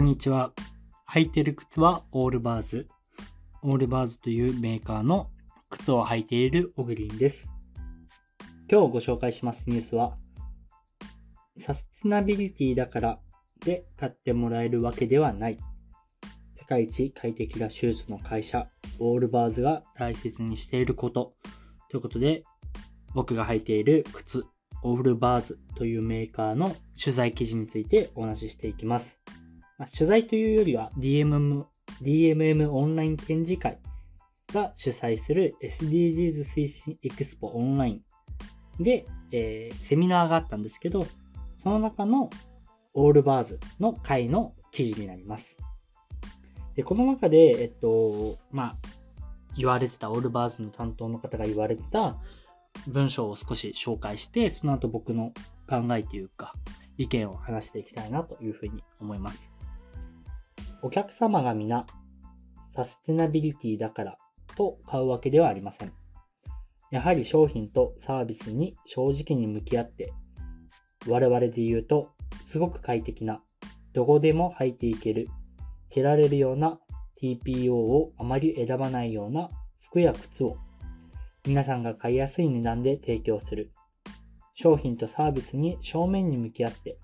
こんにちは。履いてる靴はオールバーズ。オールバーズというメーカーの靴を履いているオグリンです。今日ご紹介しますニュースは、サステナビリティだからで買ってもらえるわけではない。世界一快適なシューズの会社、オールバーズが大切にしていること。ということで、僕が履いている靴、オールバーズというメーカーの取材記事についてお話ししていきます。まあ、取材というよりは DMM, DMM オンライン展示会が主催する SDGs 推進エクスポオンラインで、えー、セミナーがあったんですけど、その中のオールバーズの会の記事になります。で、この中で、えっと、まあ、言われてた、オールバーズの担当の方が言われてた文章を少し紹介して、その後僕の考えというか、意見を話していきたいなというふうに思います。お客様が皆、サステナビリティだからと買うわけではありません。やはり商品とサービスに正直に向き合って、我々で言うと、すごく快適な、どこでも履いていける、蹴られるような TPO をあまり選ばないような服や靴を皆さんが買いやすい値段で提供する。商品とサービスに正面に向き合って、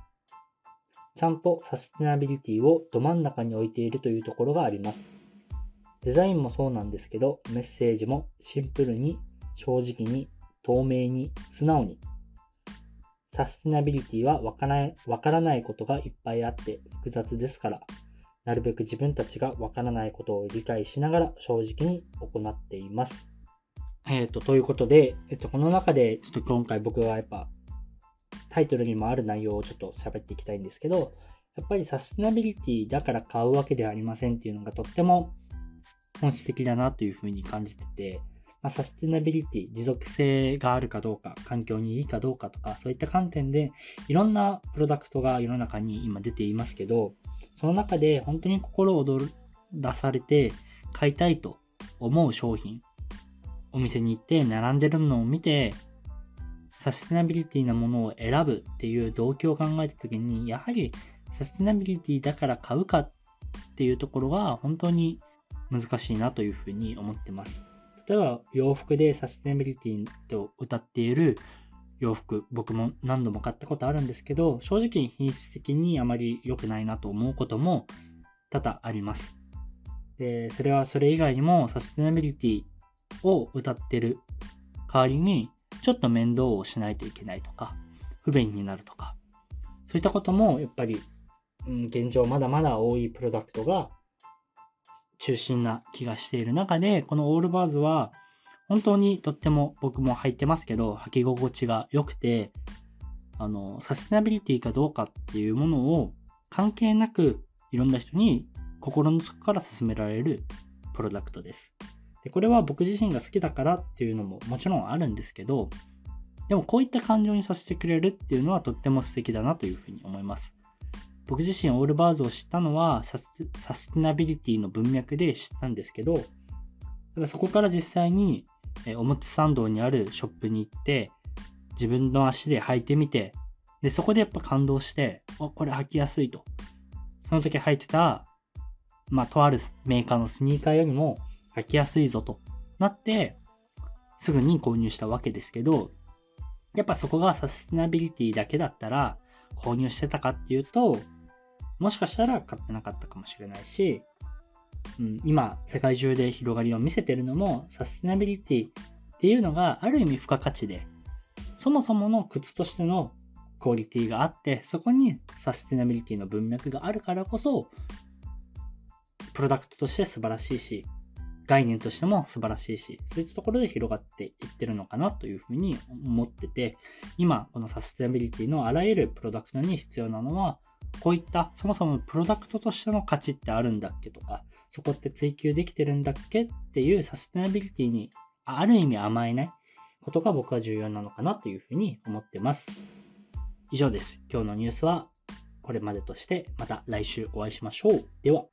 ちゃんとサステナビリティをど真ん中に置いているというところがあります。デザインもそうなんですけど、メッセージもシンプルに、正直に、透明に、素直に。サステナビリティはわからわからないことがいっぱいあって複雑ですから、なるべく自分たちがわからないことを理解しながら正直に行っています。えっ、ー、と、ということで、えっ、と、この中で、ちょっと今回僕はやっぱ、タイトルにもある内容をちょっと喋っていきたいんですけど、やっぱりサステナビリティだから買うわけではありませんっていうのがとっても本質的だなというふうに感じてて、まあ、サステナビリティ、持続性があるかどうか、環境にいいかどうかとか、そういった観点でいろんなプロダクトが世の中に今出ていますけど、その中で本当に心躍らされて買いたいと思う商品お店に行って並んでるのを見て、サステナビリティなものを選ぶっていう動機を考えた時に、やはりサステナビリティだから買うかっていうところが本当に難しいなというふうに思ってます。例えば洋服でサステナビリティと歌っている洋服、僕も何度も買ったことあるんですけど、正直品質的にあまり良くないなと思うことも多々あります。で、それはそれ以外にもサステナビリティを歌ってる代わりに、ちょっと面倒をしないといけないとか、不便になるとか、そういったこともやっぱり、うん、現状まだまだ多いプロダクトが中心な気がしている中で、このオールバーズは本当にとっても僕も履いてますけど、履き心地が良くて、あの、サステナビリティかどうかっていうものを関係なくいろんな人に心の底から勧められるプロダクトです。でこれは僕自身が好きだからっていうのももちろんあるんですけど、でもこういった感情にさせてくれるっていうのはとっても素敵だなというふうに思います。僕自身オールバーズを知ったのはサスティナビリティの文脈で知ったんですけどた、だそこから実際におむつ参道にあるショップに行って自分の足で履いてみて、で、そこでやっぱ感動して、あ、これ履きやすいと。その時履いてた、まあ、とあるメーカーのスニーカーよりも書きやすいぞとなって、すぐに購入したわけですけど、やっぱそこがサステナビリティだけだったら購入してたかっていうと、もしかしたら買ってなかったかもしれないし、うん、今世界中で広がりを見せてるのもサステナビリティっていうのがある意味付加価値で、そもそもの靴としてのクオリティがあって、そこにサステナビリティの文脈があるからこそ、プロダクトとして素晴らしいし、概念としても素晴らしいし、そういったところで広がっていってるのかなというふうに思ってて、今、このサステナビリティのあらゆるプロダクトに必要なのは、こういったそもそもプロダクトとしての価値ってあるんだっけとか、そこって追求できてるんだっけっていうサステナビリティにある意味甘えないことが僕は重要なのかなというふうに思ってます。以上です。今日のニュースはこれまでとしてまた来週お会いしましょう。では。